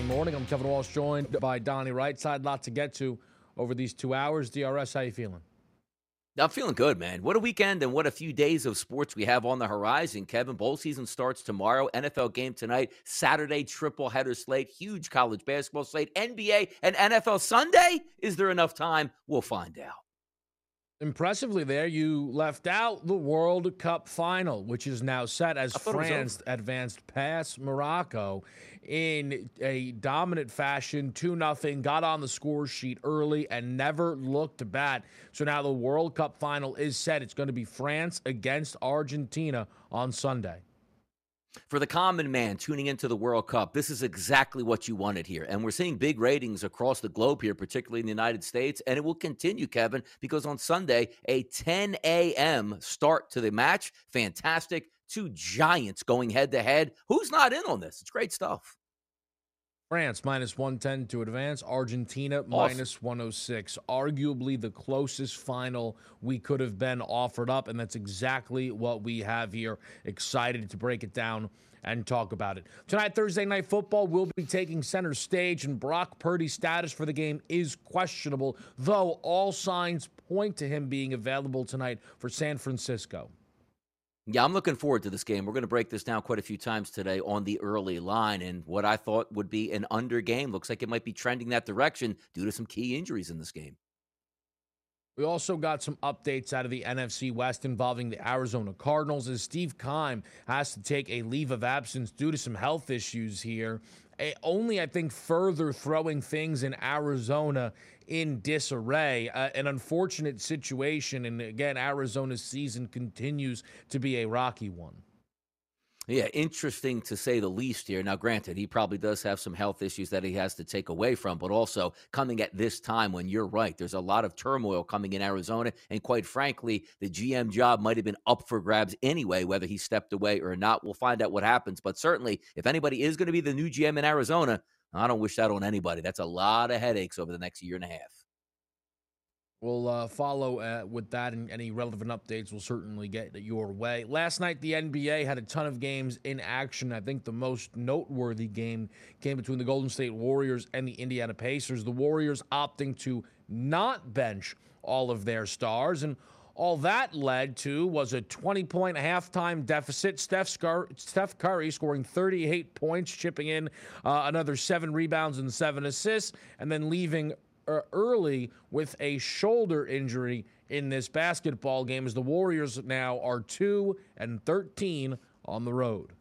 Morning. I'm Kevin Walsh, joined by Donnie Rightside. Lot to get to over these two hours. DRS, how you feeling? I'm feeling good, man. What a weekend and what a few days of sports we have on the horizon. Kevin, bowl season starts tomorrow. NFL game tonight. Saturday, triple header slate. Huge college basketball slate. NBA and NFL Sunday. Is there enough time? We'll find out. Impressively, there you left out the World Cup final, which is now set as I thought it was France advanced past Morocco in a dominant fashion, 2 0, got on the score sheet early and never looked back. So now the World Cup final is set. It's going to be France against Argentina on Sunday. For the common man tuning into the World Cup, this is exactly what you wanted here. And we're seeing big ratings across the globe here, particularly in the United States. And it will continue, Kevin, because on Sunday, a 10 a.m. start to the match. Fantastic. Two giants going head to head. Who's not in on this? It's great stuff. France minus 110 to advance. Argentina minus 106. Arguably the closest final we could have been offered up. And that's exactly what we have here. Excited to break it down and talk about it. Tonight, Thursday Night Football will be taking center stage, and Brock Purdy's status for the game is questionable, though all signs point to him being available tonight for San Francisco. Yeah, I'm looking forward to this game. We're going to break this down quite a few times today on the early line. And what I thought would be an under game looks like it might be trending that direction due to some key injuries in this game. We also got some updates out of the NFC West involving the Arizona Cardinals as Steve Keim has to take a leave of absence due to some health issues here. A- only, I think, further throwing things in Arizona in disarray. Uh, an unfortunate situation. And again, Arizona's season continues to be a rocky one. Yeah, interesting to say the least here. Now, granted, he probably does have some health issues that he has to take away from, but also coming at this time when you're right, there's a lot of turmoil coming in Arizona. And quite frankly, the GM job might have been up for grabs anyway, whether he stepped away or not. We'll find out what happens. But certainly, if anybody is going to be the new GM in Arizona, I don't wish that on anybody. That's a lot of headaches over the next year and a half. We'll uh, follow uh, with that, and any relevant updates will certainly get your way. Last night, the NBA had a ton of games in action. I think the most noteworthy game came between the Golden State Warriors and the Indiana Pacers. The Warriors opting to not bench all of their stars, and all that led to was a 20 point halftime deficit. Steph, Scar- Steph Curry scoring 38 points, chipping in uh, another seven rebounds and seven assists, and then leaving uh, early with a shoulder injury in this basketball game as the Warriors now are 2 and 13 on the road.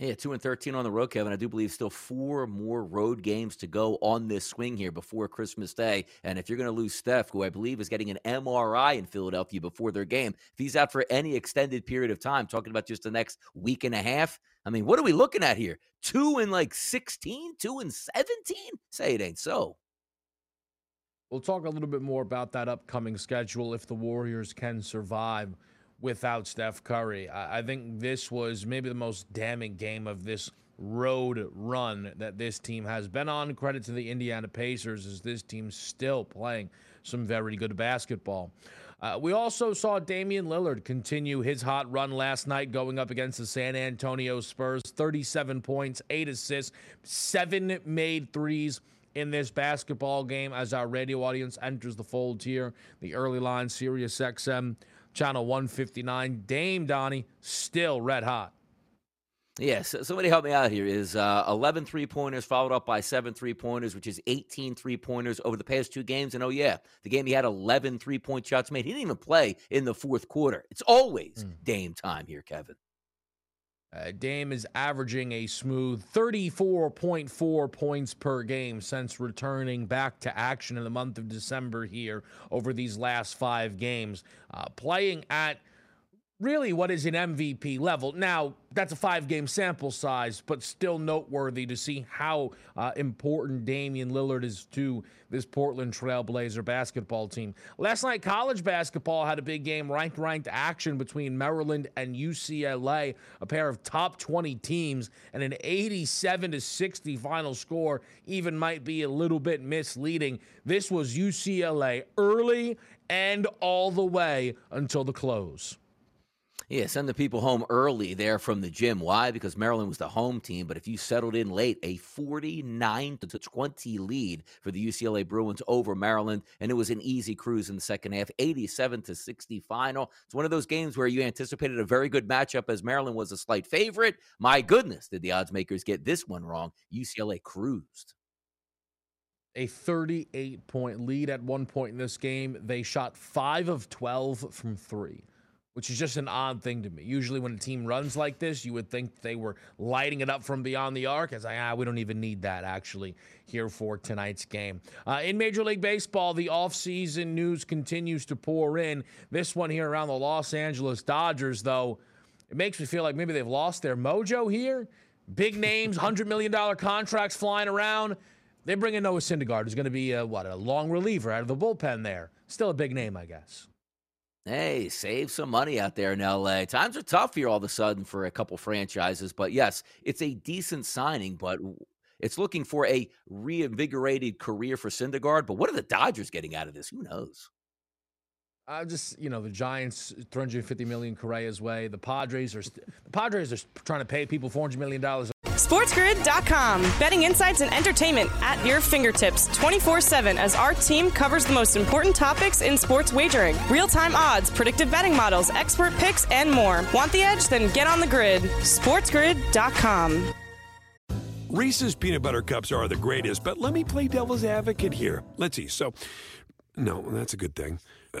Yeah, two and thirteen on the road, Kevin. I do believe still four more road games to go on this swing here before Christmas Day. And if you're going to lose Steph, who I believe is getting an MRI in Philadelphia before their game, if he's out for any extended period of time, talking about just the next week and a half, I mean, what are we looking at here? Two and like 16, two and 17? Say it ain't so. We'll talk a little bit more about that upcoming schedule if the Warriors can survive without Steph Curry. I, I think this was maybe the most damning game of this road run that this team has been on. Credit to the Indiana Pacers as this team's still playing some very good basketball. Uh, we also saw Damian Lillard continue his hot run last night, going up against the San Antonio Spurs. 37 points, eight assists, seven made threes in this basketball game as our radio audience enters the fold here. The early line, Sirius XM, channel 159. Dame Donnie still red hot. Yes, somebody help me out here. Is uh, 11 three pointers followed up by seven three pointers, which is 18 three pointers over the past two games. And oh, yeah, the game he had 11 three point shots made. He didn't even play in the fourth quarter. It's always mm. Dame time here, Kevin. Uh, Dame is averaging a smooth 34.4 points per game since returning back to action in the month of December here over these last five games. Uh, playing at really what is an MVP level. Now, that's a five game sample size, but still noteworthy to see how uh, important Damian Lillard is to this Portland Trailblazer basketball team. Last night, college basketball had a big game, ranked ranked action between Maryland and UCLA, a pair of top 20 teams, and an 87 to 60 final score even might be a little bit misleading. This was UCLA early and all the way until the close. Yeah, send the people home early there from the gym. Why? Because Maryland was the home team. But if you settled in late, a 49 to 20 lead for the UCLA Bruins over Maryland, and it was an easy cruise in the second half, 87 to 60 final. It's one of those games where you anticipated a very good matchup as Maryland was a slight favorite. My goodness, did the odds makers get this one wrong? UCLA cruised a 38 point lead at one point in this game. They shot 5 of 12 from 3 which is just an odd thing to me. Usually, when a team runs like this, you would think they were lighting it up from beyond the arc. As I, ah, we don't even need that actually here for tonight's game. Uh, in Major League Baseball, the offseason news continues to pour in. This one here around the Los Angeles Dodgers, though, it makes me feel like maybe they've lost their mojo here. Big names, $100 million contracts flying around. They bring in Noah Syndergaard, who's going to be a, what a long reliever out of the bullpen there. Still a big name, I guess. Hey, save some money out there in LA. Times are tough here all of a sudden for a couple franchises, but yes, it's a decent signing, but it's looking for a reinvigorated career for Syndergaard. But what are the Dodgers getting out of this? Who knows? I just, you know, the Giants 350 million Correa's way. The Padres are st- the Padres are trying to pay people 400 million dollars SportsGrid.com. Betting insights and entertainment at your fingertips 24 7 as our team covers the most important topics in sports wagering real time odds, predictive betting models, expert picks, and more. Want the edge? Then get on the grid. SportsGrid.com. Reese's peanut butter cups are the greatest, but let me play devil's advocate here. Let's see. So, no, that's a good thing. Uh,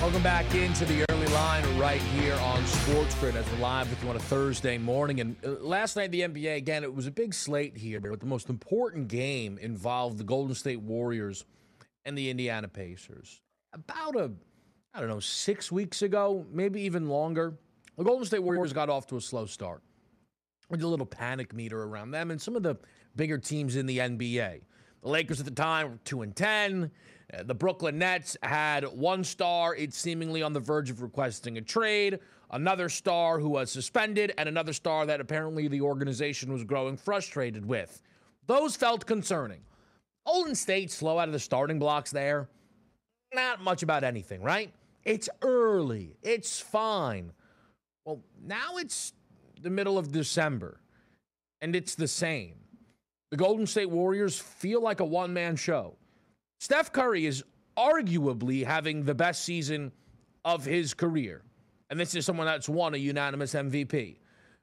Welcome back into the early line right here on Sports Grid as we're live with you on a Thursday morning. And uh, last night, the NBA, again, it was a big slate here, but the most important game involved the Golden State Warriors and the Indiana Pacers. About a, I don't know, six weeks ago, maybe even longer, the Golden State Warriors got off to a slow start. With a little panic meter around them and some of the bigger teams in the NBA. The Lakers at the time were 2 and 10. Uh, the Brooklyn Nets had one star, it's seemingly on the verge of requesting a trade, another star who was suspended, and another star that apparently the organization was growing frustrated with. Those felt concerning. Golden State slow out of the starting blocks there. Not much about anything, right? It's early. It's fine. Well, now it's the middle of December, and it's the same. The Golden State Warriors feel like a one man show. Steph Curry is arguably having the best season of his career. And this is someone that's won a unanimous MVP.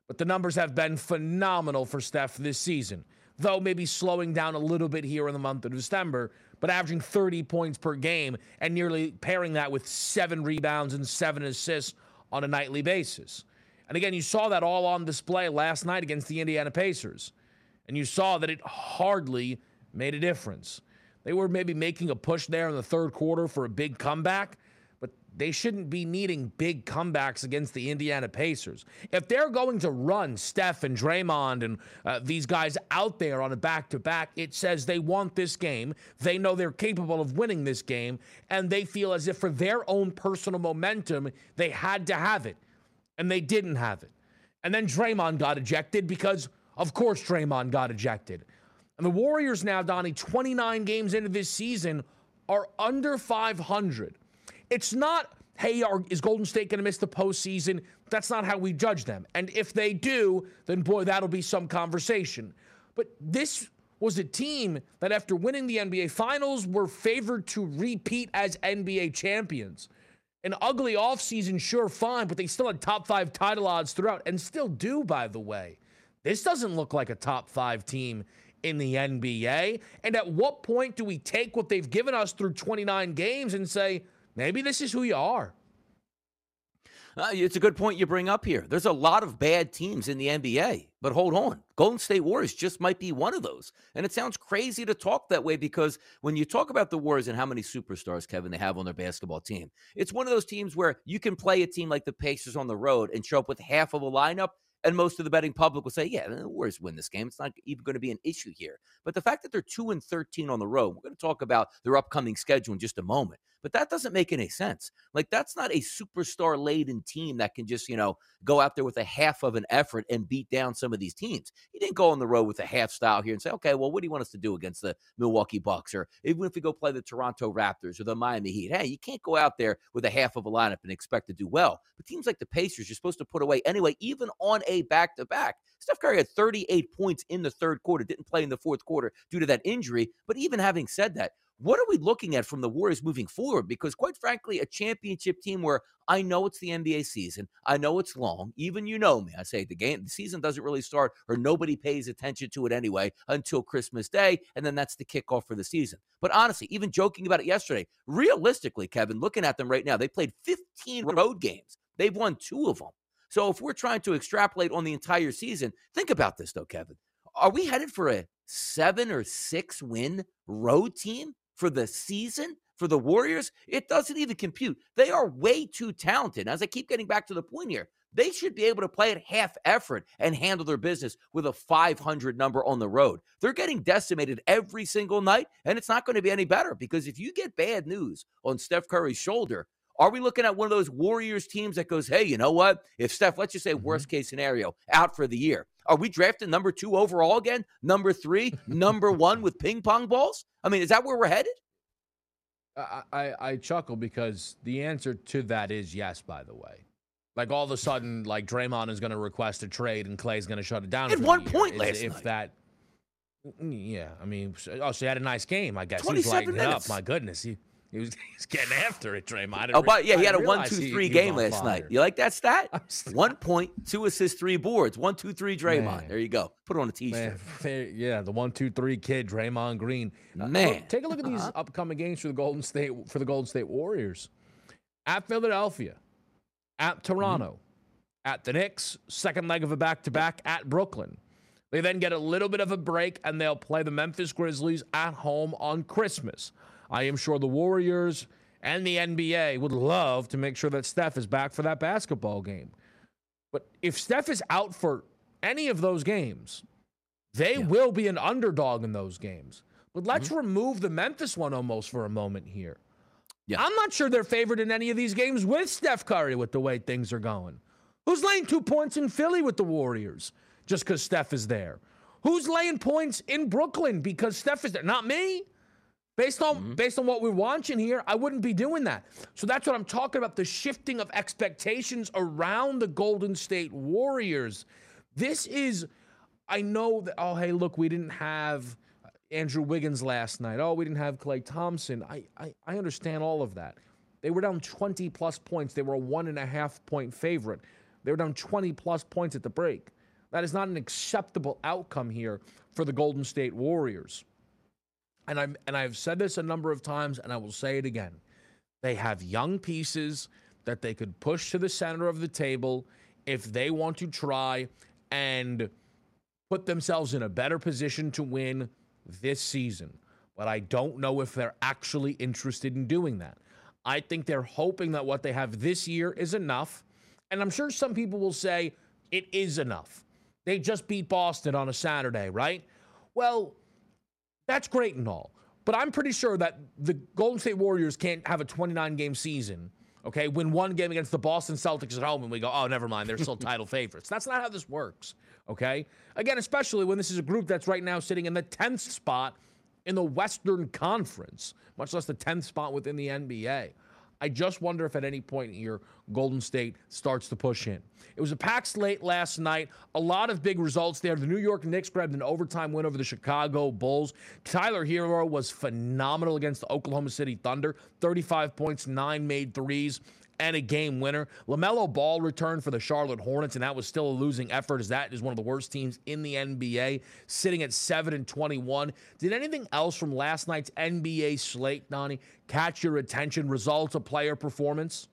But the numbers have been phenomenal for Steph this season, though maybe slowing down a little bit here in the month of December, but averaging 30 points per game and nearly pairing that with seven rebounds and seven assists on a nightly basis. And again, you saw that all on display last night against the Indiana Pacers. And you saw that it hardly made a difference. They were maybe making a push there in the third quarter for a big comeback, but they shouldn't be needing big comebacks against the Indiana Pacers. If they're going to run Steph and Draymond and uh, these guys out there on a back to back, it says they want this game. They know they're capable of winning this game, and they feel as if for their own personal momentum, they had to have it, and they didn't have it. And then Draymond got ejected because, of course, Draymond got ejected. And the Warriors now, Donnie, 29 games into this season, are under 500. It's not, hey, are, is Golden State going to miss the postseason? That's not how we judge them. And if they do, then boy, that'll be some conversation. But this was a team that, after winning the NBA Finals, were favored to repeat as NBA champions. An ugly offseason, sure, fine, but they still had top five title odds throughout and still do, by the way. This doesn't look like a top five team in the NBA? And at what point do we take what they've given us through 29 games and say, maybe this is who you are? Uh, it's a good point you bring up here. There's a lot of bad teams in the NBA, but hold on. Golden State Warriors just might be one of those. And it sounds crazy to talk that way because when you talk about the Warriors and how many superstars, Kevin, they have on their basketball team, it's one of those teams where you can play a team like the Pacers on the road and show up with half of a lineup and most of the betting public will say, yeah, eh, the Warriors win this game. It's not even going to be an issue here. But the fact that they're 2 and 13 on the road, we're going to talk about their upcoming schedule in just a moment. But that doesn't make any sense. Like, that's not a superstar laden team that can just, you know, go out there with a half of an effort and beat down some of these teams. He didn't go on the road with a half style here and say, okay, well, what do you want us to do against the Milwaukee Bucks? Or even if we go play the Toronto Raptors or the Miami Heat, hey, you can't go out there with a half of a lineup and expect to do well. But teams like the Pacers, you're supposed to put away anyway, even on a back to back. Steph Curry had 38 points in the third quarter, didn't play in the fourth quarter due to that injury. But even having said that, what are we looking at from the Warriors moving forward? Because, quite frankly, a championship team where I know it's the NBA season, I know it's long. Even you know me, I say the game, the season doesn't really start, or nobody pays attention to it anyway until Christmas Day, and then that's the kickoff for the season. But honestly, even joking about it yesterday, realistically, Kevin, looking at them right now, they played 15 road games. They've won two of them. So if we're trying to extrapolate on the entire season, think about this though, Kevin. Are we headed for a seven or six win road team? For the season for the Warriors, it doesn't even compute. They are way too talented. As I keep getting back to the point here, they should be able to play at half effort and handle their business with a 500 number on the road. They're getting decimated every single night, and it's not going to be any better because if you get bad news on Steph Curry's shoulder, are we looking at one of those Warriors teams that goes, hey, you know what? If Steph, let's just say mm-hmm. worst case scenario, out for the year, are we drafting number two overall again? Number three, number one with ping pong balls? I mean, is that where we're headed? I, I, I chuckle because the answer to that is yes. By the way, like all of a sudden, like Draymond is going to request a trade and Klay's going to shut it down. At one point last if night. that. Mm, yeah, I mean, oh, so he had a nice game. I guess he was lighting up. My goodness, he he was he's getting after it, Draymond. Oh, but yeah, he had a one, two, three game last fire. night. You like that stat? one point, two assists, three boards. One, two, three, Draymond. Man. There you go. Put it on a t-shirt. Man, yeah, the one, two, three kid, Draymond Green. Uh, Man, take a look at these uh-huh. upcoming games for the Golden State for the Golden State Warriors. At Philadelphia, at Toronto, mm-hmm. at the Knicks, second leg of a back-to-back at Brooklyn. They then get a little bit of a break and they'll play the Memphis Grizzlies at home on Christmas. I am sure the Warriors and the NBA would love to make sure that Steph is back for that basketball game. But if Steph is out for any of those games, they yeah. will be an underdog in those games. But let's mm-hmm. remove the Memphis one almost for a moment here. Yeah. I'm not sure they're favored in any of these games with Steph Curry with the way things are going. Who's laying two points in Philly with the Warriors just because Steph is there? Who's laying points in Brooklyn because Steph is there? Not me. Based on mm-hmm. based on what we're watching here, I wouldn't be doing that. So that's what I'm talking about the shifting of expectations around the Golden State Warriors. This is I know that oh hey, look, we didn't have Andrew Wiggins last night. Oh, we didn't have Klay Thompson. I, I, I understand all of that. They were down 20 plus points. They were a one and a half point favorite. They were down 20 plus points at the break. That is not an acceptable outcome here for the Golden State Warriors. And I'm and I've said this a number of times, and I will say it again. They have young pieces that they could push to the center of the table if they want to try and put themselves in a better position to win this season. But I don't know if they're actually interested in doing that. I think they're hoping that what they have this year is enough. And I'm sure some people will say it is enough. They just beat Boston on a Saturday, right? Well, that's great and all. But I'm pretty sure that the Golden State Warriors can't have a 29 game season, okay, win one game against the Boston Celtics at home and we go, oh, never mind, they're still title favorites. That's not how this works, okay? Again, especially when this is a group that's right now sitting in the 10th spot in the Western Conference, much less the 10th spot within the NBA. I just wonder if at any point here Golden State starts to push in. It was a packed slate last night. A lot of big results there. The New York Knicks grabbed an overtime win over the Chicago Bulls. Tyler Herro was phenomenal against the Oklahoma City Thunder. 35 points, nine made threes and a game winner. LaMelo Ball returned for the Charlotte Hornets, and that was still a losing effort, as that is one of the worst teams in the NBA, sitting at 7 and 21. Did anything else from last night's NBA slate, Donnie, catch your attention? Results of player performance?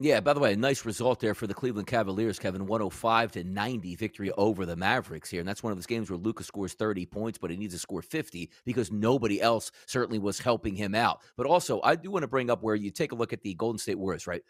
Yeah, by the way, a nice result there for the Cleveland Cavaliers, Kevin. 105 to 90 victory over the Mavericks here. And that's one of those games where Luka scores 30 points, but he needs to score 50 because nobody else certainly was helping him out. But also, I do want to bring up where you take a look at the Golden State Warriors, right?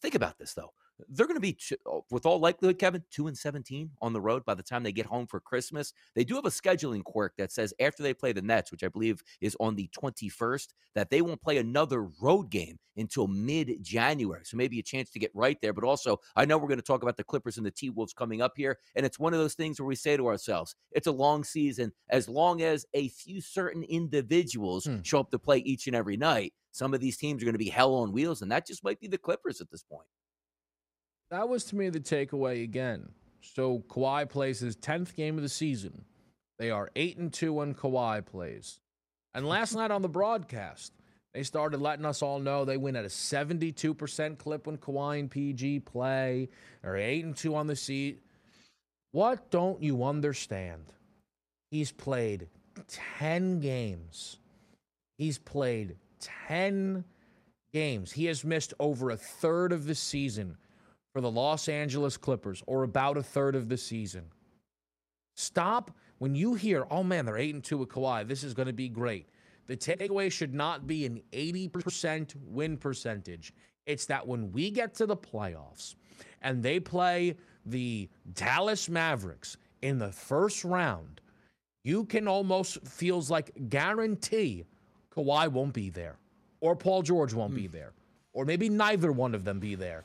Think about this, though they're going to be, oh, with all likelihood, Kevin, two and seventeen on the road by the time they get home for Christmas. They do have a scheduling quirk that says after they play the Nets, which I believe is on the twenty first, that they won't play another road game until mid January. So maybe a chance to get right there. But also, I know we're going to talk about the Clippers and the T Wolves coming up here, and it's one of those things where we say to ourselves, it's a long season. As long as a few certain individuals hmm. show up to play each and every night, some of these teams are going to be hell on wheels, and that just might be the Clippers at this point. That was to me the takeaway again. So Kawhi plays his 10th game of the season. They are 8 and 2 when Kawhi plays. And last night on the broadcast, they started letting us all know they win at a 72% clip when Kawhi and PG play. They're 8 and 2 on the seat. What don't you understand? He's played 10 games. He's played 10 games. He has missed over a third of the season for the Los Angeles Clippers, or about a third of the season. Stop when you hear, oh man, they're 8 and 2 with Kawhi. This is going to be great. The takeaway should not be an 80% win percentage. It's that when we get to the playoffs and they play the Dallas Mavericks in the first round, you can almost feels like guarantee Kawhi won't be there or Paul George won't mm. be there or maybe neither one of them be there.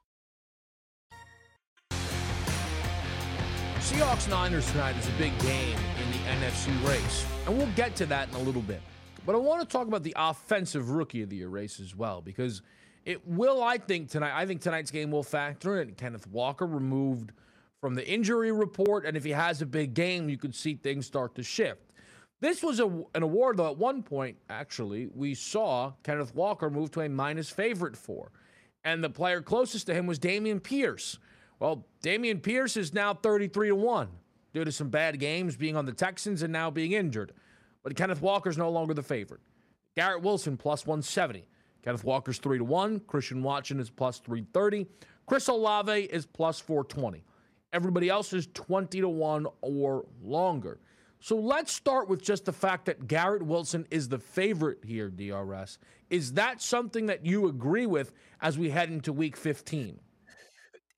Seahawks Niners tonight is a big game in the NFC race, and we'll get to that in a little bit. But I want to talk about the offensive rookie of the year race as well, because it will, I think, tonight. I think tonight's game will factor in. Kenneth Walker removed from the injury report, and if he has a big game, you could see things start to shift. This was a, an award, though, at one point, actually, we saw Kenneth Walker move to a minus favorite for. And the player closest to him was Dameon Pierce. Well, Dameon Pierce is now 33 to 1 due to some bad games, being on the Texans and now being injured. But Kenneth Walker's no longer the favorite. Garrett Wilson plus 170. Kenneth Walker's 3 to 1. Christian Watson is plus 330. Chris Olave is plus 420. Everybody else is 20 to 1 or longer. So let's start with just the fact that Garrett Wilson is the favorite here, DRS. Is that something that you agree with as we head into week 15?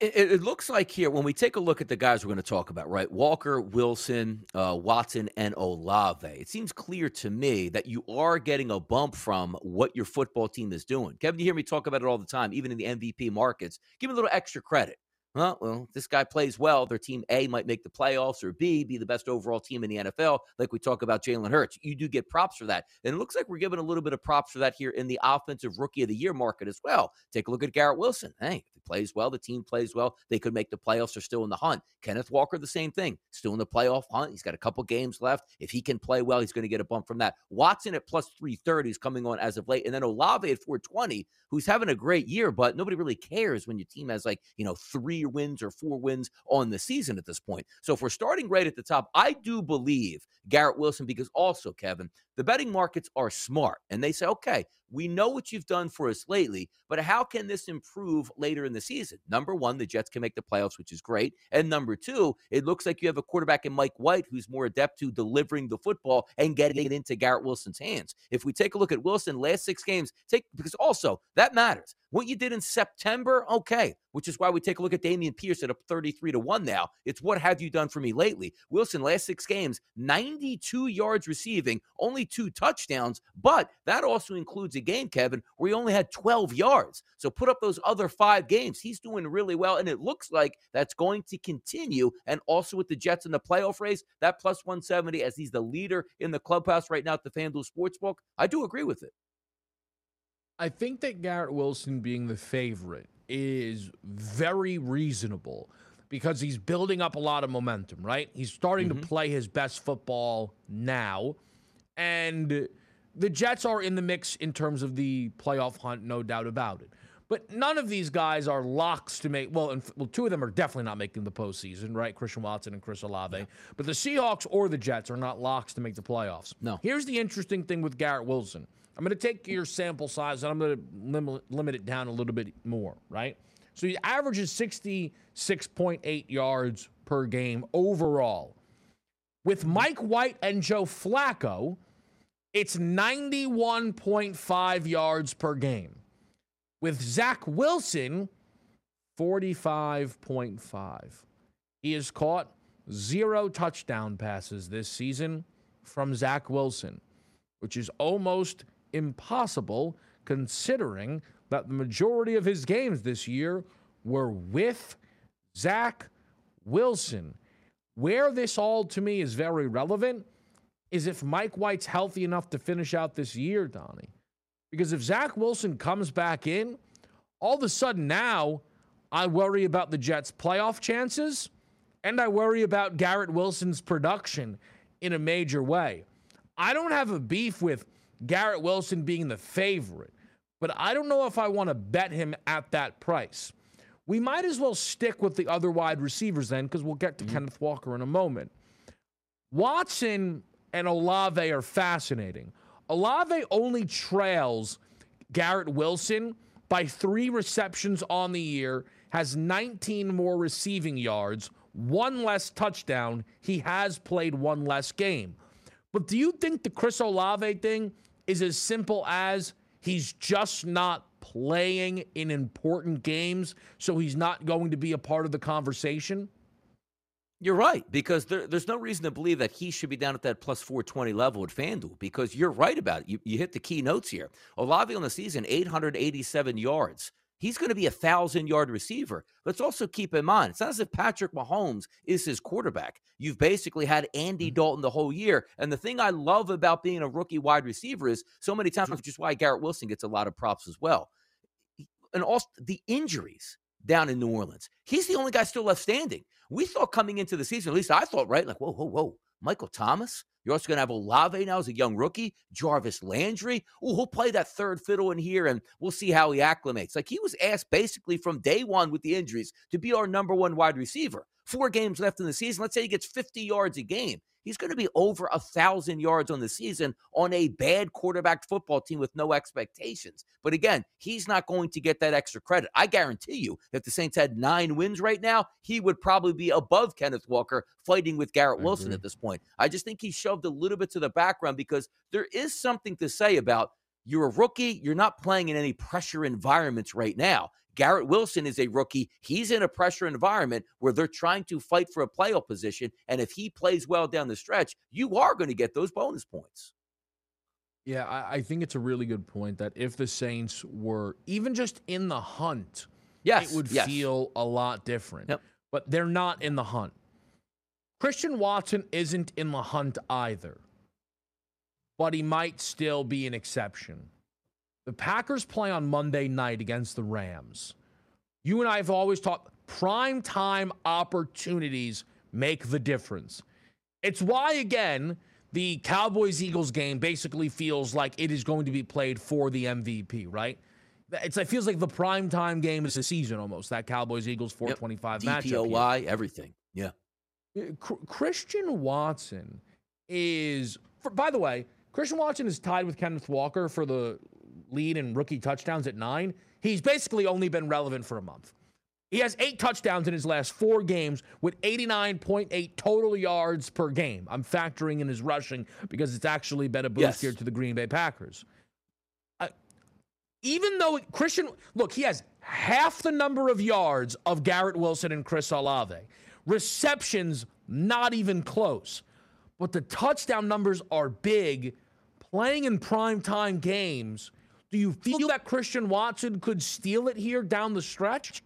It, it, looks like here when we take a look at the guys we're going to talk about, right? Walker, Wilson, uh, Watson, and Olave. It seems clear to me that you are getting a bump from what your football team is doing. Kevin, you hear me talk about it all the time, even in the MVP markets. Give me a little extra credit. Well, well, this guy plays well. Their team A might make the playoffs, or B be the best overall team in the NFL. Like we talk about Jalen Hurts, you do get props for that, and it looks like we're giving a little bit of props for that here in the offensive rookie of the year market as well. Take a look at Garrett Wilson. Hey, if he plays well, the team plays well, they could make the playoffs. They're still in the hunt. Kenneth Walker, the same thing, still in the playoff hunt. He's got a couple games left. If he can play well, he's going to get a bump from that. Watson at plus three thirty is coming on as of late, and then Olave at four twenty, who's having a great year, but nobody really cares when your team has like you know three wins or four wins on the season at this point. So if we're starting right at the top, I do believe Garrett Wilson because also, Kevin, the betting markets are smart and they say, okay, we know what you've done for us lately, but how can this improve later in the season? Number one, the Jets can make the playoffs, which is great. And number two, it looks like you have a quarterback in Mike White who's more adept to delivering the football and getting it into Garrett Wilson's hands. If we take a look at Wilson, last six games, take because also that matters. What you did in September, okay, which is why we take a look at Dameon Pierce at a 33 to 1 now. It's what have you done for me lately? Wilson, last six games, 92 yards receiving, only two touchdowns, but that also includes a game, Kevin, where he only had 12 yards. So put up those other five games. He's doing really well, and it looks like that's going to continue. And also with the Jets in the playoff race, that plus 170 as he's the leader in the clubhouse right now at the FanDuel Sportsbook, I do agree with it. I think that Garrett Wilson being the favorite is very reasonable because he's building up a lot of momentum, right? He's starting mm-hmm. to play his best football now. And the Jets are in the mix in terms of the playoff hunt, no doubt about it. But none of these guys are locks to make. Well, and, well, two of them are definitely not making the postseason, right? Christian Watson and Chris Olave. Yeah. But the Seahawks or the Jets are not locks to make the playoffs. No. Here's the interesting thing with Garrett Wilson. I'm going to take your sample size and I'm going to lim- limit it down a little bit more, right? So he averages 66.8 yards per game overall. With Mike White and Joe Flacco, it's 91.5 yards per game. With Zach Wilson, 45.5. He has caught zero touchdown passes this season from Zach Wilson, which is almost impossible considering that the majority of his games this year were with Zach Wilson. Where this all to me is very relevant is if Mike White's healthy enough to finish out this year, Donnie. Because if Zach Wilson comes back in, all of a sudden now I worry about the Jets' playoff chances and I worry about Garrett Wilson's production in a major way. I don't have a beef with Garrett Wilson being the favorite, but I don't know if I want to bet him at that price. We might as well stick with the other wide receivers then, because we'll get to mm-hmm. Kenneth Walker in a moment. Watson and Olave are fascinating. Olave only trails Garrett Wilson by three receptions on the year, has 19 more receiving yards, one less touchdown. He has played one less game. But do you think the Chris Olave thing is as simple as he's just not playing in important games, so he's not going to be a part of the conversation? You're right, because there, there's no reason to believe that he should be down at that plus 420 level at FanDuel, because you're right about it. You, you hit the key notes here. Olave on the season, 887 yards. He's going to be a thousand yard receiver. Let's also keep in mind, it's not as if Patrick Mahomes is his quarterback. You've basically had Andy mm-hmm. Dalton the whole year. And the thing I love about being a rookie wide receiver is so many times, which is why Garrett Wilson gets a lot of props as well. And also the injuries down in New Orleans. He's the only guy still left standing. We thought coming into the season, at least I thought, right? Like, whoa, whoa, whoa. Michael Thomas? You're also going to have Olave now as a young rookie. Jarvis Landry. Oh, he'll play that third fiddle in here, and we'll see how he acclimates. Like he was asked basically from day one with the injuries to be our number one wide receiver. Four games left in the season. Let's say he gets 50 yards a game. He's going to be over a thousand yards on the season on a bad quarterback football team with no expectations. But again, he's not going to get that extra credit. I guarantee you, if the Saints had nine wins right now, he would probably be above Kenneth Walker fighting with Garrett Wilson mm-hmm. at this point. I just think he shoved a little bit to the background because there is something to say about you're a rookie, you're not playing in any pressure environments right now. Garrett Wilson is a rookie. He's in a pressure environment where they're trying to fight for a playoff position. And if he plays well down the stretch, you are going to get those bonus points. Yeah, I, I think it's a really good point that if the Saints were even just in the hunt, yes, it would yes. feel a lot different. Yep. But they're not in the hunt. Christian Watson isn't in the hunt either, but he might still be an exception. The Packers play on Monday night against the Rams. You and I have always talked prime time opportunities make the difference. It's why, again, the Cowboys Eagles game basically feels like it is going to be played for the MVP, right? It's, it feels like the prime time game is the season almost. That Cowboys Eagles 425 yep. matchup. DPOY, everything. Yeah. Uh, Christian Watson is, for, by the way, Christian Watson is tied with Kenneth Walker for the lead in rookie touchdowns at nine, he's basically only been relevant for a month. He has eight touchdowns in his last four games with 89.8 total yards per game. I'm factoring in his rushing because it's actually been a boost yes. here to the Green Bay Packers. Uh, even though Christian, look, he has half the number of yards of Garrett Wilson and Chris Olave. Receptions, not even close. But the touchdown numbers are big. Playing in prime time games – do you feel that Christian Watson could steal it here down the stretch?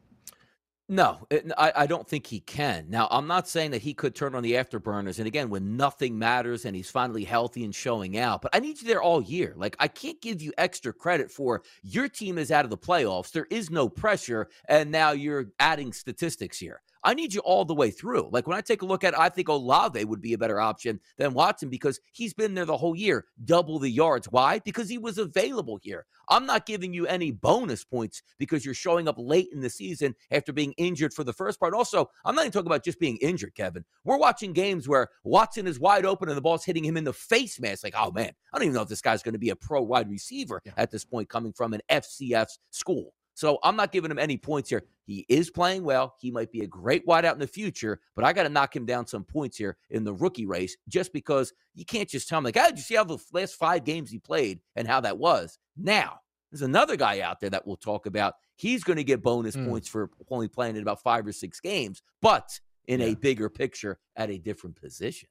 No, it, I, I, don't think he can. Now, I'm not saying that he could turn on the afterburners. And again, when nothing matters and he's finally healthy and showing out, but I need you there all year. Like, I can't give you extra credit for your team is out of the playoffs. There is no pressure. And now you're adding statistics here. I need you all the way through. Like when I take a look at, I think Olave would be a better option than Watson because he's been there the whole year, double the yards. Why? Because he was available here. I'm not giving you any bonus points because you're showing up late in the season after being injured for the first part. Also, I'm not even talking about just being injured, Kevin. We're watching games where Watson is wide open and the ball's hitting him in the face mask. Like, oh man, I don't even know if this guy's going to be a pro wide receiver yeah. at this point coming from an FCS school. So I'm not giving him any points here. He is playing well. He might be a great wideout in the future, but I got to knock him down some points here in the rookie race just because you can't just tell him, like, oh, did you see how the last five games he played and how that was? Now, there's another guy out there that we'll talk about. He's going to get bonus mm. points for only playing in about five or six games, but in yeah. a bigger picture at a different position.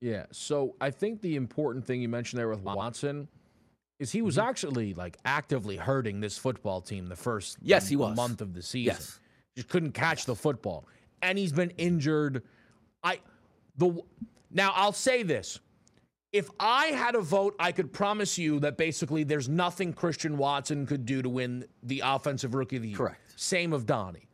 Yeah. So I think the important thing you mentioned there with Watson is he was mm-hmm. actually like actively hurting this football team the first yes he was month of the season. Yes. Just couldn't catch the football, and he's been injured. I the now I'll say this. If I had a vote, I could promise you that basically there's nothing Christian Watson could do to win the offensive rookie of the year. Correct. Same of Donnie.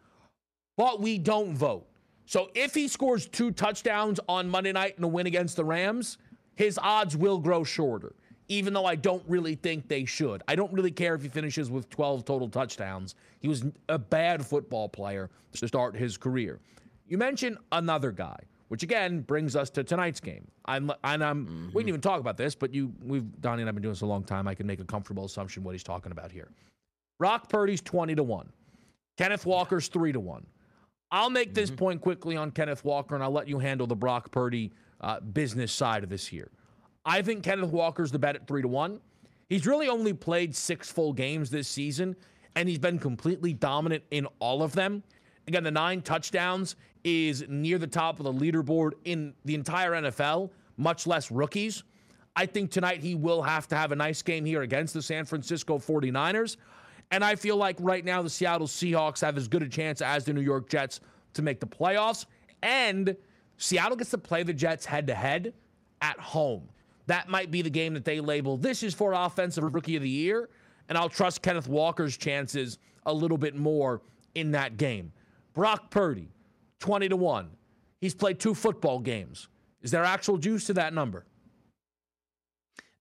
But we don't vote. So if he scores two touchdowns on Monday night in a win against the Rams, his odds will grow shorter even though I don't really think they should. I don't really care if he finishes with 12 total touchdowns. He was a bad football player to start his career. You mentioned another guy, which again brings us to tonight's game. I'm, and I'm, mm-hmm. we didn't even talk about this, but you, we've, Donnie and I've been doing this a long time. I can make a comfortable assumption what he's talking about here. Brock Purdy's 20 to 1. Kenneth Walker's 3 to 1. I'll make this mm-hmm. point quickly on Kenneth Walker, and I'll let you handle the Brock Purdy uh, business side of this here. I think Kenneth Walker's the bet at three to one. He's really only played six full games this season, and he's been completely dominant in all of them. Again, the nine touchdowns is near the top of the leaderboard in the entire NFL, much less rookies. I think tonight he will have to have a nice game here against the San Francisco 49ers. And I feel like right now the Seattle Seahawks have as good a chance as the New York Jets to make the playoffs. And Seattle gets to play the Jets head to head at home. That might be the game that they label this is for offensive rookie of the year. And I'll trust Kenneth Walker's chances a little bit more in that game. Brock Purdy, 20 to 1. He's played two football games. Is there actual juice to that number?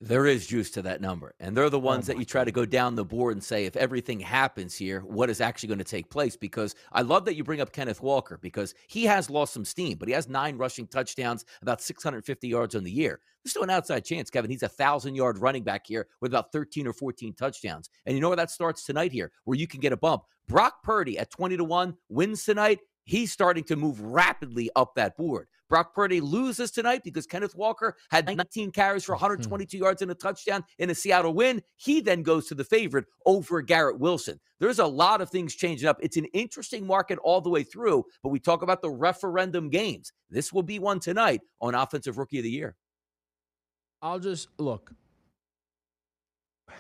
There is juice to that number. And they're the ones oh that you try to go down the board and say, if everything happens here, what is actually going to take place? Because I love that you bring up Kenneth Walker because he has lost some steam, but he has nine rushing touchdowns, about 650 yards on the year. There's still an outside chance, Kevin. He's a thousand yard running back here with about 13 or 14 touchdowns. And you know where that starts tonight here, where you can get a bump. Brock Purdy at 20 to 1 wins tonight he's starting to move rapidly up that board. Brock Purdy loses tonight because Kenneth Walker had 19 carries for hmm. 122 yards and a touchdown in a Seattle win. He then goes to the favorite over Garrett Wilson. There's a lot of things changing up. It's an interesting market all the way through, but we talk about the referendum games. This will be one tonight on Offensive Rookie of the Year. I'll just look.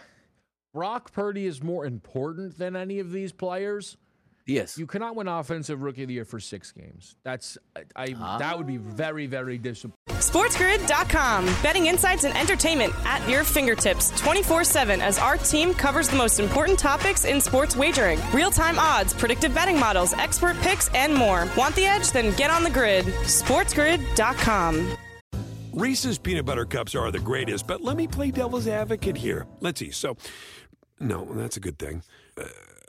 Brock Purdy is more important than any of these players. Yes. You cannot win offensive rookie of the year for six games. That's I ah. that would be very very disappointing. SportsGrid.com. Betting insights and entertainment at your fingertips 24/7 as our team covers the most important topics in sports wagering. Real-time odds, predictive betting models, expert picks and more. Want the edge? Then get on the grid. SportsGrid.com. Reese's peanut butter cups are the greatest, but let me play devil's advocate here. Let's see. So, no, that's a good thing. Uh,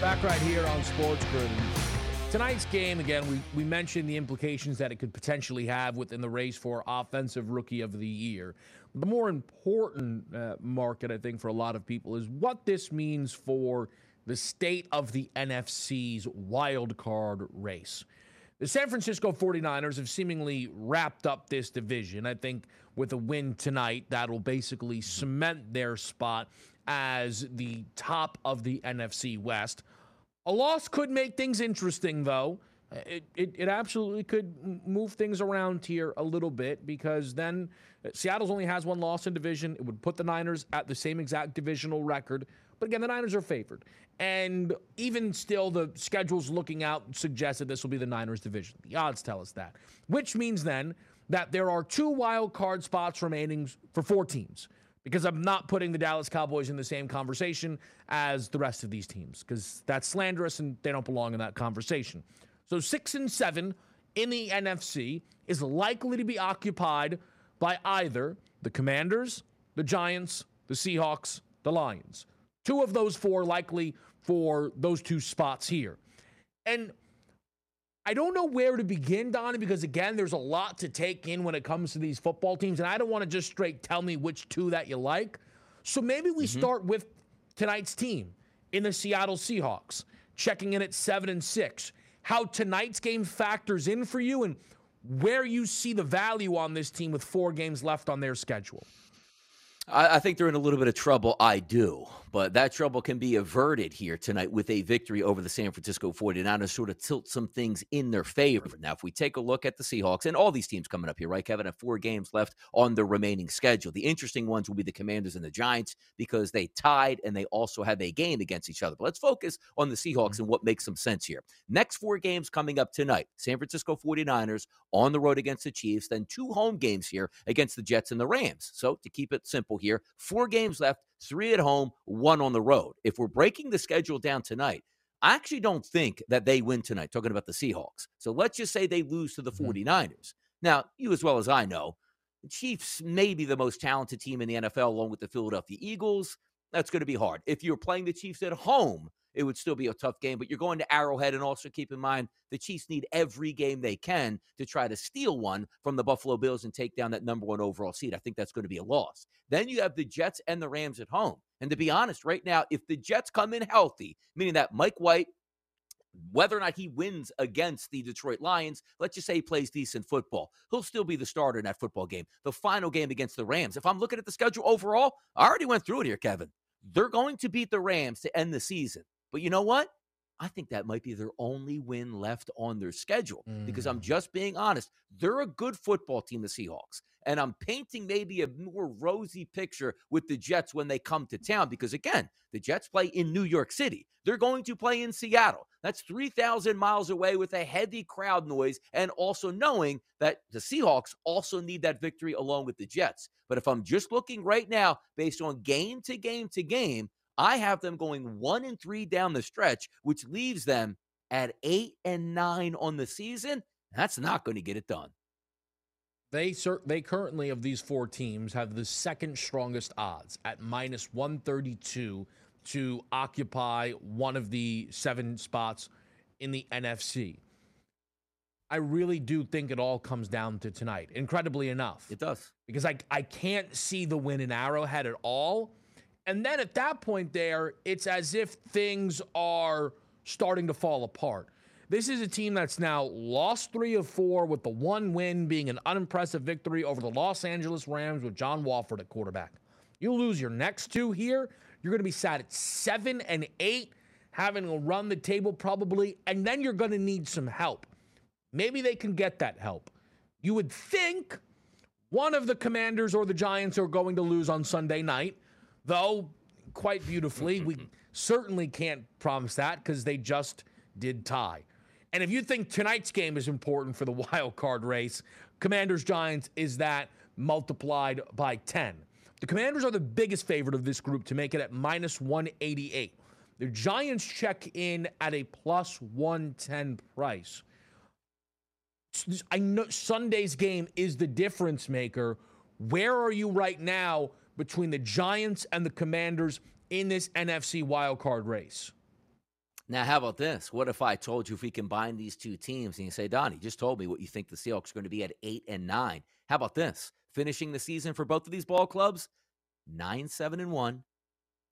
Back right here on Sports Grid. Tonight's game, again, we, we mentioned the implications that it could potentially have within the race for Offensive Rookie of the Year. The more important uh, market, I think, for a lot of people is what this means for the state of the NFC's wild card race. The San Francisco 49ers have seemingly wrapped up this division. I think with a win tonight, that'll basically cement their spot as the top of the NFC West. A loss could make things interesting, though. It, it, it, absolutely could move things around here a little bit because then uh, Seattle's only has one loss in division. It would put the Niners at the same exact divisional record. But again, the Niners are favored. And even still, the schedules looking out suggest that this will be the Niners division. The odds tell us that. Which means then that there are two wild card spots remaining for four teams because I'm not putting the Dallas Cowboys in the same conversation as the rest of these teams because that's slanderous and they don't belong in that conversation. So six and seven in the NFC is likely to be occupied by either the Commanders, the Giants, the Seahawks, the Lions. Two of those four likely for those two spots here. And I don't know where to begin, Donnie, because again, there's a lot to take in when it comes to these football teams, and I don't want to just straight tell me which two that you like. So maybe we mm-hmm. start with tonight's team in the Seattle Seahawks, checking in at seven and six. How tonight's game factors in for you, and where you see the value on this team with four games left on their schedule. I, I, think they're in a little bit of trouble. I do. But that trouble can be averted here tonight with a victory over the San Francisco 49ers, sort of tilt some things in their favor. Now, if we take a look at the Seahawks and all these teams coming up here, right, Kevin, have four games left on the remaining schedule. The interesting ones will be the Commanders and the Giants because they tied and they also have a game against each other. But let's focus on the Seahawks mm-hmm. and what makes some sense here. Next four games coming up tonight San Francisco 49ers on the road against the Chiefs, then two home games here against the Jets and the Rams. So to keep it simple here, four games left three at home, one on the road. If we're breaking the schedule down tonight, I actually don't think that they win tonight, talking about the Seahawks. So let's just say they lose to the 49ers. Mm-hmm. Now, you as well as I know, the Chiefs may be the most talented team in the NFL, along with the Philadelphia Eagles. That's going to be hard. If you're playing the Chiefs at home, it would still be a tough game. But you're going to Arrowhead, and also keep in mind the Chiefs need every game they can to try to steal one from the Buffalo Bills and take down that number one overall seed. I think that's going to be a loss. Then you have the Jets and the Rams at home. And to be honest, right now, if the Jets come in healthy, meaning that Mike White, whether or not he wins against the Detroit Lions, let's just say he plays decent football. He'll still be the starter in that football game. The final game against the Rams. If I'm looking at the schedule overall, I already went through it here, Kevin. They're going to beat the Rams to end the season. But you know what? I think that might be their only win left on their schedule mm. because I'm mm. just being honest. They're a good football team, the Seahawks. And I'm painting maybe a more rosy picture with the Jets when they come to town because, again, the Jets play in New York City. They're going to play in Seattle. That's 3,000 miles away with a heavy crowd noise and also knowing that the Seahawks also need that victory along with the Jets. But if I'm just looking right now based on game to game to game, I have them going one and three down the stretch, which leaves them at eight and nine on the season. That's not going to get it done. They they currently of these four teams have the second strongest odds at minus 132 to occupy one of the seven spots in the NFC. I really do think it all comes down to tonight. Incredibly enough. It does. Because I I can't see the win in Arrowhead at all. And then at that point, there, it's as if things are starting to fall apart. This is a team that's now lost three of four, with the one win being an unimpressive victory over the Los Angeles Rams with John Wolford at quarterback. You lose your next two here, you're going to be sat at seven and eight, having to run the table probably, and then you're going to need some help. Maybe they can get that help. You would think one of the Commanders or the Giants are going to lose on Sunday night though quite beautifully. we certainly can't promise that because they just did tie. And if you think tonight's game is important for the wild card race, Commanders Giants is that multiplied by 10. The Commanders are the biggest favorite of this group to make it at minus 188. The Giants check in at a plus 110 price. I know Sunday's game is the difference maker. Where are you right now between the Giants and the Commanders in this NFC wildcard race. Now, how about this? What if I told you if we combine these two teams and you say, Donnie, just told me what you think the Seahawks are going to be at eight and nine. How about this? Finishing the season for both of these ball clubs, nine, seven, and one,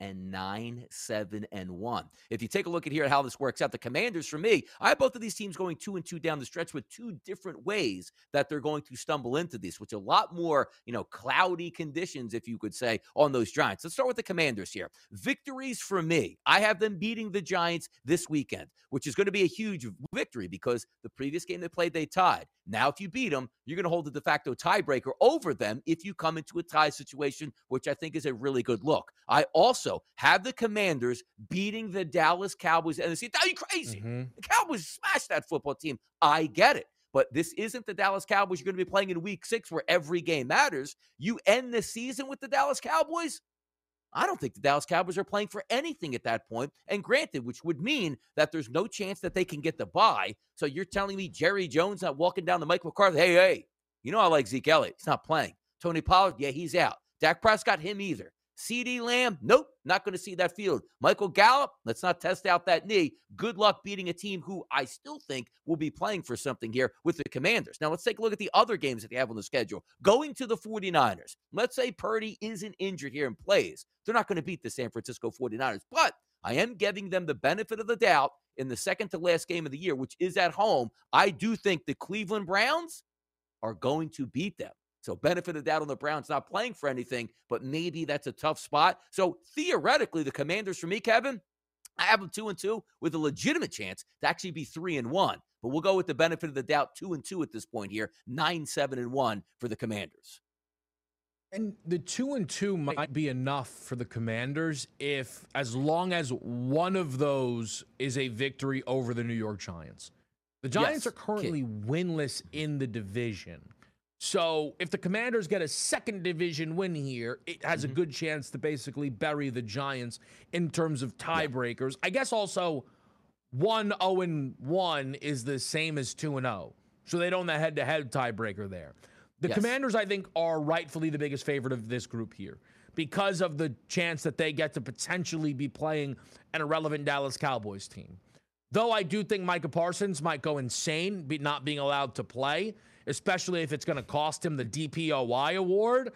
and nine, seven, and one. If you take a look at here at how this works out, the Commanders, for me, I have both of these teams going two and two down the stretch with two different ways that they're going to stumble into this, which a lot more, you know, cloudy conditions, if you could say, on those Giants. Let's start with the Commanders here. Victories for me. I have them beating the Giants this weekend, which is going to be a huge victory because the previous game they played, they tied. Now, if you beat them, you're going to hold the de facto tiebreaker over them if you come into a tie situation, which I think is a really good look. I also have the Commanders beating the Dallas Cowboys and see, are you crazy? Mm-hmm. The Cowboys smashed that football team. I get it. But this isn't the Dallas Cowboys you're going to be playing in week six where every game matters. You end the season with the Dallas Cowboys. I don't think the Dallas Cowboys are playing for anything at that point. And granted, which would mean that there's no chance that they can get the bye. So you're telling me Jerry Jones not walking down the Mike McCarthy, hey, hey, you know I like Zeke Elliott. He's not playing. Tony Pollard, yeah, he's out. Dak Prescott, him either. CeeDee Lamb, nope, not going to see that field. Michael Gallup, let's not test out that knee. Good luck beating a team who I still think will be playing for something here with the Commanders. Now, let's take a look at the other games that they have on the schedule. Going to the 49ers. Let's say Purdy isn't injured here and plays. They're not going to beat the San Francisco 49ers, but I am giving them the benefit of the doubt in the second to last game of the year, which is at home. I do think the Cleveland Browns are going to beat them. So benefit of doubt on the Browns not playing for anything, but maybe that's a tough spot. So theoretically, the Commanders for me, Kevin, I have them two and two with a legitimate chance to actually be three and one. But we'll go with the benefit of the doubt, two and two at this point here, nine, seven, and one for the Commanders. And the two and two might be enough for the Commanders if, as long as one of those is a victory over the New York Giants. The Giants yes. are currently winless in the division. So if the Commanders get a second division win here, it has mm-hmm. a good chance to basically bury the Giants in terms of tiebreakers. Yeah. I guess also 1 0 1 is the same as 2 and 0. So they don't have head to head tiebreaker there. The yes. Commanders, I think, are rightfully the biggest favorite of this group here because of the chance that they get to potentially be playing an irrelevant Dallas Cowboys team. Though I do think Micah Parsons might go insane be not being allowed to play, especially if it's going to cost him the DPOY award.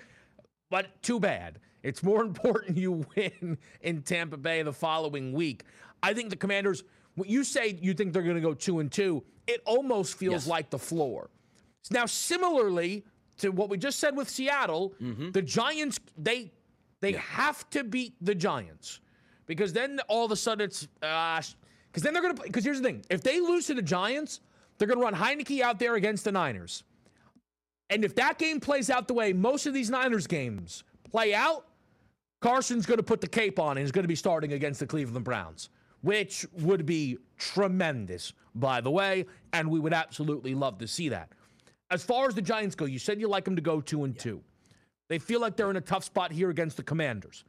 But too bad. It's more important you win in Tampa Bay the following week. I think the Commanders, when you say you think they're going to go two and two, it almost feels yes. like the floor. Now, similarly to what we just said with Seattle, mm-hmm. the Giants they they yeah. have to beat the Giants because then all of a sudden it's because uh, then they're gonna because here's the thing: if they lose to the Giants, they're gonna run Heinicke out there against the Niners, and if that game plays out the way most of these Niners games play out, Carson's gonna put the cape on and is gonna be starting against the Cleveland Browns, which would be tremendous, by the way, and we would absolutely love to see that. As far as the Giants go, you said you like them to go two and yeah. two. They feel like they're in a tough spot here against the Commanders.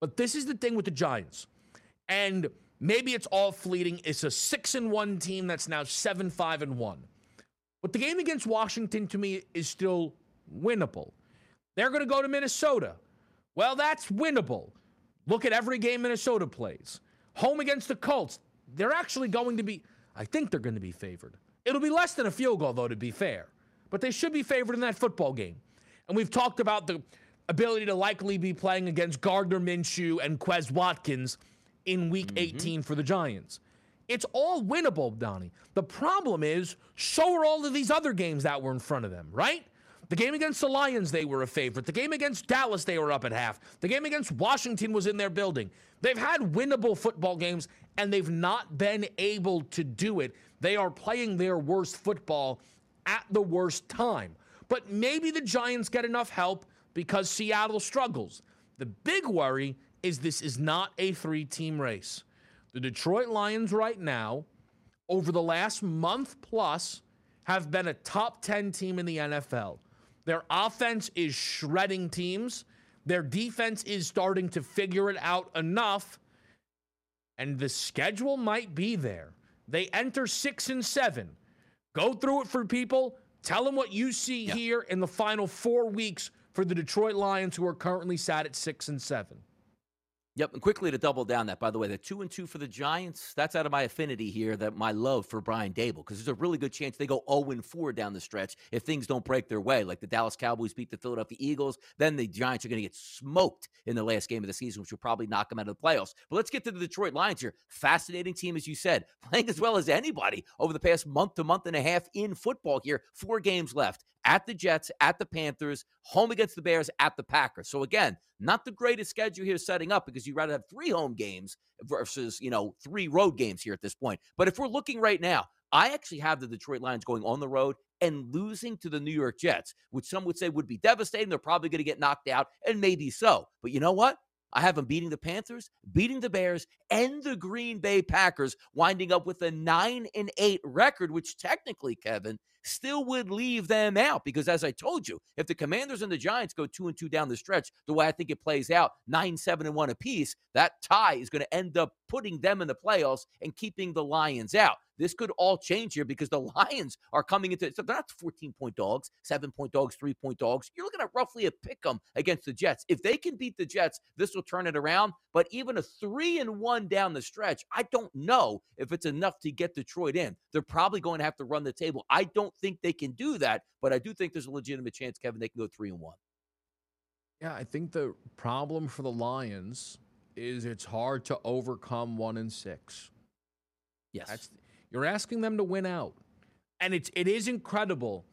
But this is the thing with the Giants. And maybe it's all fleeting. It's a six and one team that's now seven, five, and one. But the game against Washington to me is still winnable. They're going to go to Minnesota. Well, that's winnable. Look at every game Minnesota plays. Home against the Colts. They're actually going to be, I think they're going to be favored. It'll be less than a field goal, though, to be fair but they should be favored in that football game. And we've talked about the ability to likely be playing against Gardner Minshew and Quez Watkins in week mm-hmm. 18 for the Giants. It's all winnable, Donnie. The problem is, so are all of these other games that were in front of them, right? The game against the Lions, they were a favorite. The game against Dallas, they were up at half. The game against Washington was in their building. They've had winnable football games, and they've not been able to do it. They are playing their worst football at the worst time. But maybe the Giants get enough help because Seattle struggles. The big worry is this is not a three team race. The Detroit Lions, right now, over the last month plus, have been a top 10 team in the NFL. Their offense is shredding teams, their defense is starting to figure it out enough, and the schedule might be there. They enter six and seven. Go through it for people. Tell them what you see yeah. here in the final four weeks for the Detroit Lions, who are currently sat at six and seven. Yep, and quickly to double down that, by the way, the two and two for the Giants, that's out of my affinity here, that my love for Brian Daboll, because there's a really good chance they go 0 and 4 down the stretch if things don't break their way. Like the Dallas Cowboys beat the Philadelphia Eagles, then the Giants are going to get smoked in the last game of the season, which will probably knock them out of the playoffs. But let's get to the Detroit Lions here. Fascinating team, as you said, playing as well as anybody over the past month to month and a half in football here. Four games left at the Jets, at the Panthers, home against the Bears, at the Packers. So again, not the greatest schedule here setting up because you'd rather have three home games versus, you know, three road games here at this point. But if we're looking right now, I actually have the Detroit Lions going on the road and losing to the New York Jets, which some would say would be devastating. They're probably going to get knocked out, and maybe so. But you know what? I have them beating the Panthers, beating the Bears, and the Green Bay Packers, winding up with a nine and eight record, which technically, Kevin, still would leave them out because, as I told you, if the Commanders and the Giants go two and two down the stretch, the way I think it plays out, nine, seven, and one apiece, that tie is going to end up putting them in the playoffs and keeping the Lions out. This could all change here because the Lions are coming into so they're not 14 point dogs, seven point dogs, three point dogs. You're looking at roughly a pick 'em against the Jets. If they can beat the Jets, this will turn it around. But even a three and one down the stretch, I don't know if it's enough to get Detroit in. They're probably going to have to run the table. I don't think they can do that, but I do think there's a legitimate chance, Kevin, they can go three and one. Yeah, I think the problem for the Lions is it's hard to overcome one and six. Yes. That's, you're asking them to win out. And it's it is incredible.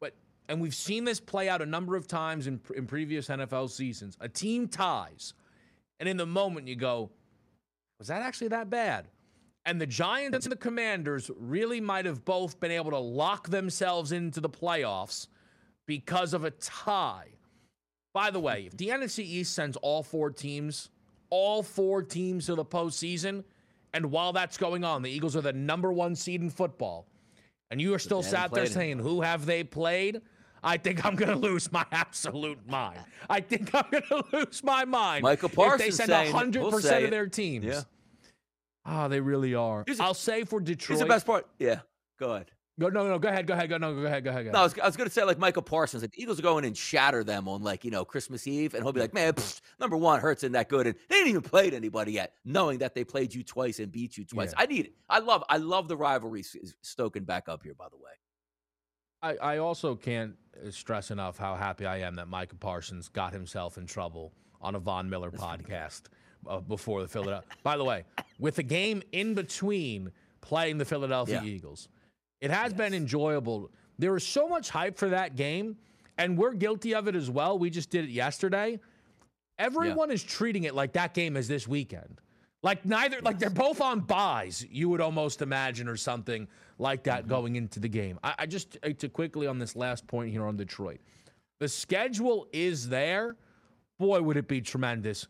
But and we've seen this play out a number of times in, in previous NFL seasons. A team ties, and in the moment you go, was that actually that bad? And the Giants and the Commanders really might have both been able to lock themselves into the playoffs because of a tie. By the way, if the NFC East sends all four teams, all four teams to the postseason, and while that's going on, the Eagles are the number one seed in football, and you are still sat there saying, Who have they played? I think I'm going to lose my absolute mind. I think I'm going to lose my mind. Micah Parsons if they send 100% we'll of their teams. Yeah. Ah, oh, they really are. Here's I'll say for Detroit. Here's the best part. Yeah, go ahead. Go no no go ahead go ahead go no go ahead go ahead. Go ahead. No, I was, I was going to say like Micah Parsons, like the Eagles are going and shatter them on like you know Christmas Eve, and he'll be like, man, pfft, number one, Hurts isn't that good, and they ain't even played anybody yet, knowing that they played you twice and beat you twice. Yeah. I need it. I love I love the rivalry stoking back up here. By the way, I I also can't stress enough how happy I am that Micah Parsons got himself in trouble on a Von Miller podcast uh, before the Philadelphia. By the way, with the game in between playing the Philadelphia yeah. Eagles, it has yes. been enjoyable. There was so much hype for that game, and we're guilty of it as well. We just did it yesterday. Everyone yeah. is treating it like that game is this weekend. Like neither, yes. like they're both on byes. You would almost imagine, or something like that, mm-hmm. going into the game. I, I just uh, to quickly on this last point here on Detroit, the schedule is there. Boy, would it be tremendous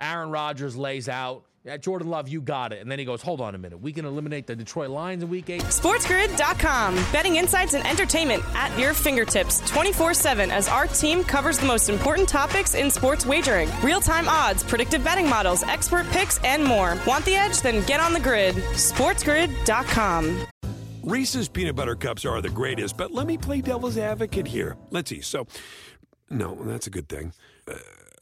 Aaron Rodgers lays out. Yeah, Jordan Love, you got it. And then he goes, hold on a minute. We can eliminate the Detroit Lions in week eight. SportsGrid.com. Betting insights and entertainment at your fingertips 24 7 as our team covers the most important topics in sports wagering real time odds, predictive betting models, expert picks, and more. Want the edge? Then get on the grid. SportsGrid.com. Reese's peanut butter cups are the greatest, but let me play devil's advocate here. Let's see. So, no, that's a good thing. Uh,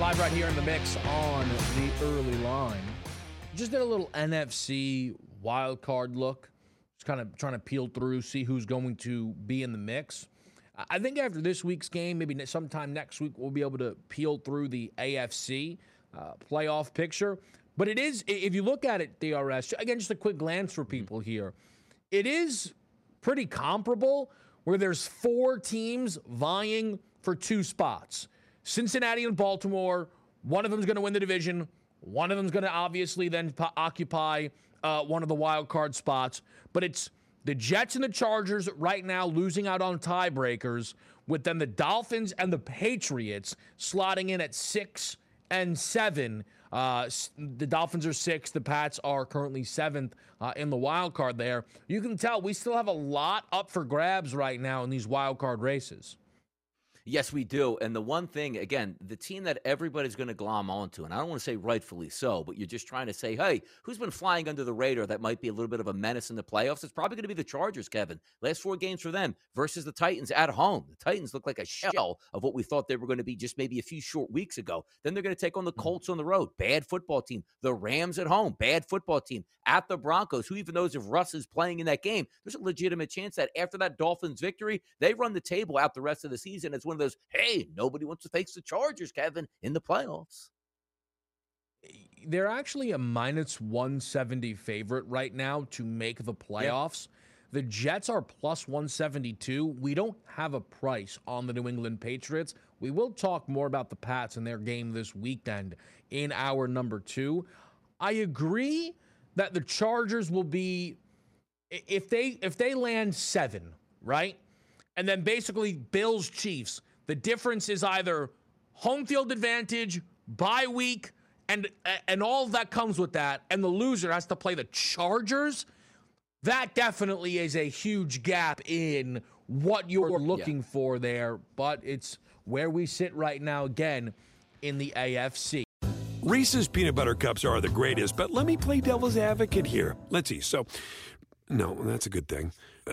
Live right here in the mix on the early line. Just did a little NFC wild card look. Just kind of trying to peel through, see who's going to be in the mix. I think after this week's game, maybe sometime next week, we'll be able to peel through the AFC uh, playoff picture. But it is, if you look at it, DRS, again, just a quick glance for people here, it is pretty comparable where there's four teams vying for two spots. Cincinnati and Baltimore, one of them is going to win the division. One of them is going to obviously then po- occupy uh, one of the wild card spots. But it's the Jets and the Chargers right now losing out on tiebreakers, with then the Dolphins and the Patriots slotting in at six and seven. Uh, the Dolphins are six. The Pats are currently seventh uh, in the wild card there. You can tell we still have a lot up for grabs right now in these wild card races. Yes, we do. And the one thing, again, the team that everybody's going to glom onto, and I don't want to say rightfully so, but you're just trying to say, hey, who's been flying under the radar that might be a little bit of a menace in the playoffs? It's probably going to be the Chargers, Kevin. Last four games for them versus the Titans at home. The Titans look like a shell of what we thought they were going to be just maybe a few short weeks ago. Then they're going to take on the mm-hmm. Colts on the road. Bad football team. The Rams at home. Bad football team. At the Broncos. Who even knows if Russ is playing in that game? There's a legitimate chance that after that Dolphins victory, they run the table out the rest of the season. It's one of hey, nobody wants to face the Chargers, Kevin, in the playoffs. They're actually a minus 170 favorite right now to make the playoffs. The Jets are plus 172. We don't have a price on the New England Patriots. We will talk more about the Pats and their game this weekend in our number two. I agree that the Chargers will be if they if they land seven, right? And then basically Bills Chiefs. The difference is either home field advantage, bye week, and and all that comes with that, and the loser has to play the Chargers. That definitely is a huge gap in what you're looking yeah. for there, but it's where we sit right now again in the AFC. Reese's peanut butter cups are the greatest, but let me play devil's advocate here. Let's see. So, no, that's a good thing. Uh,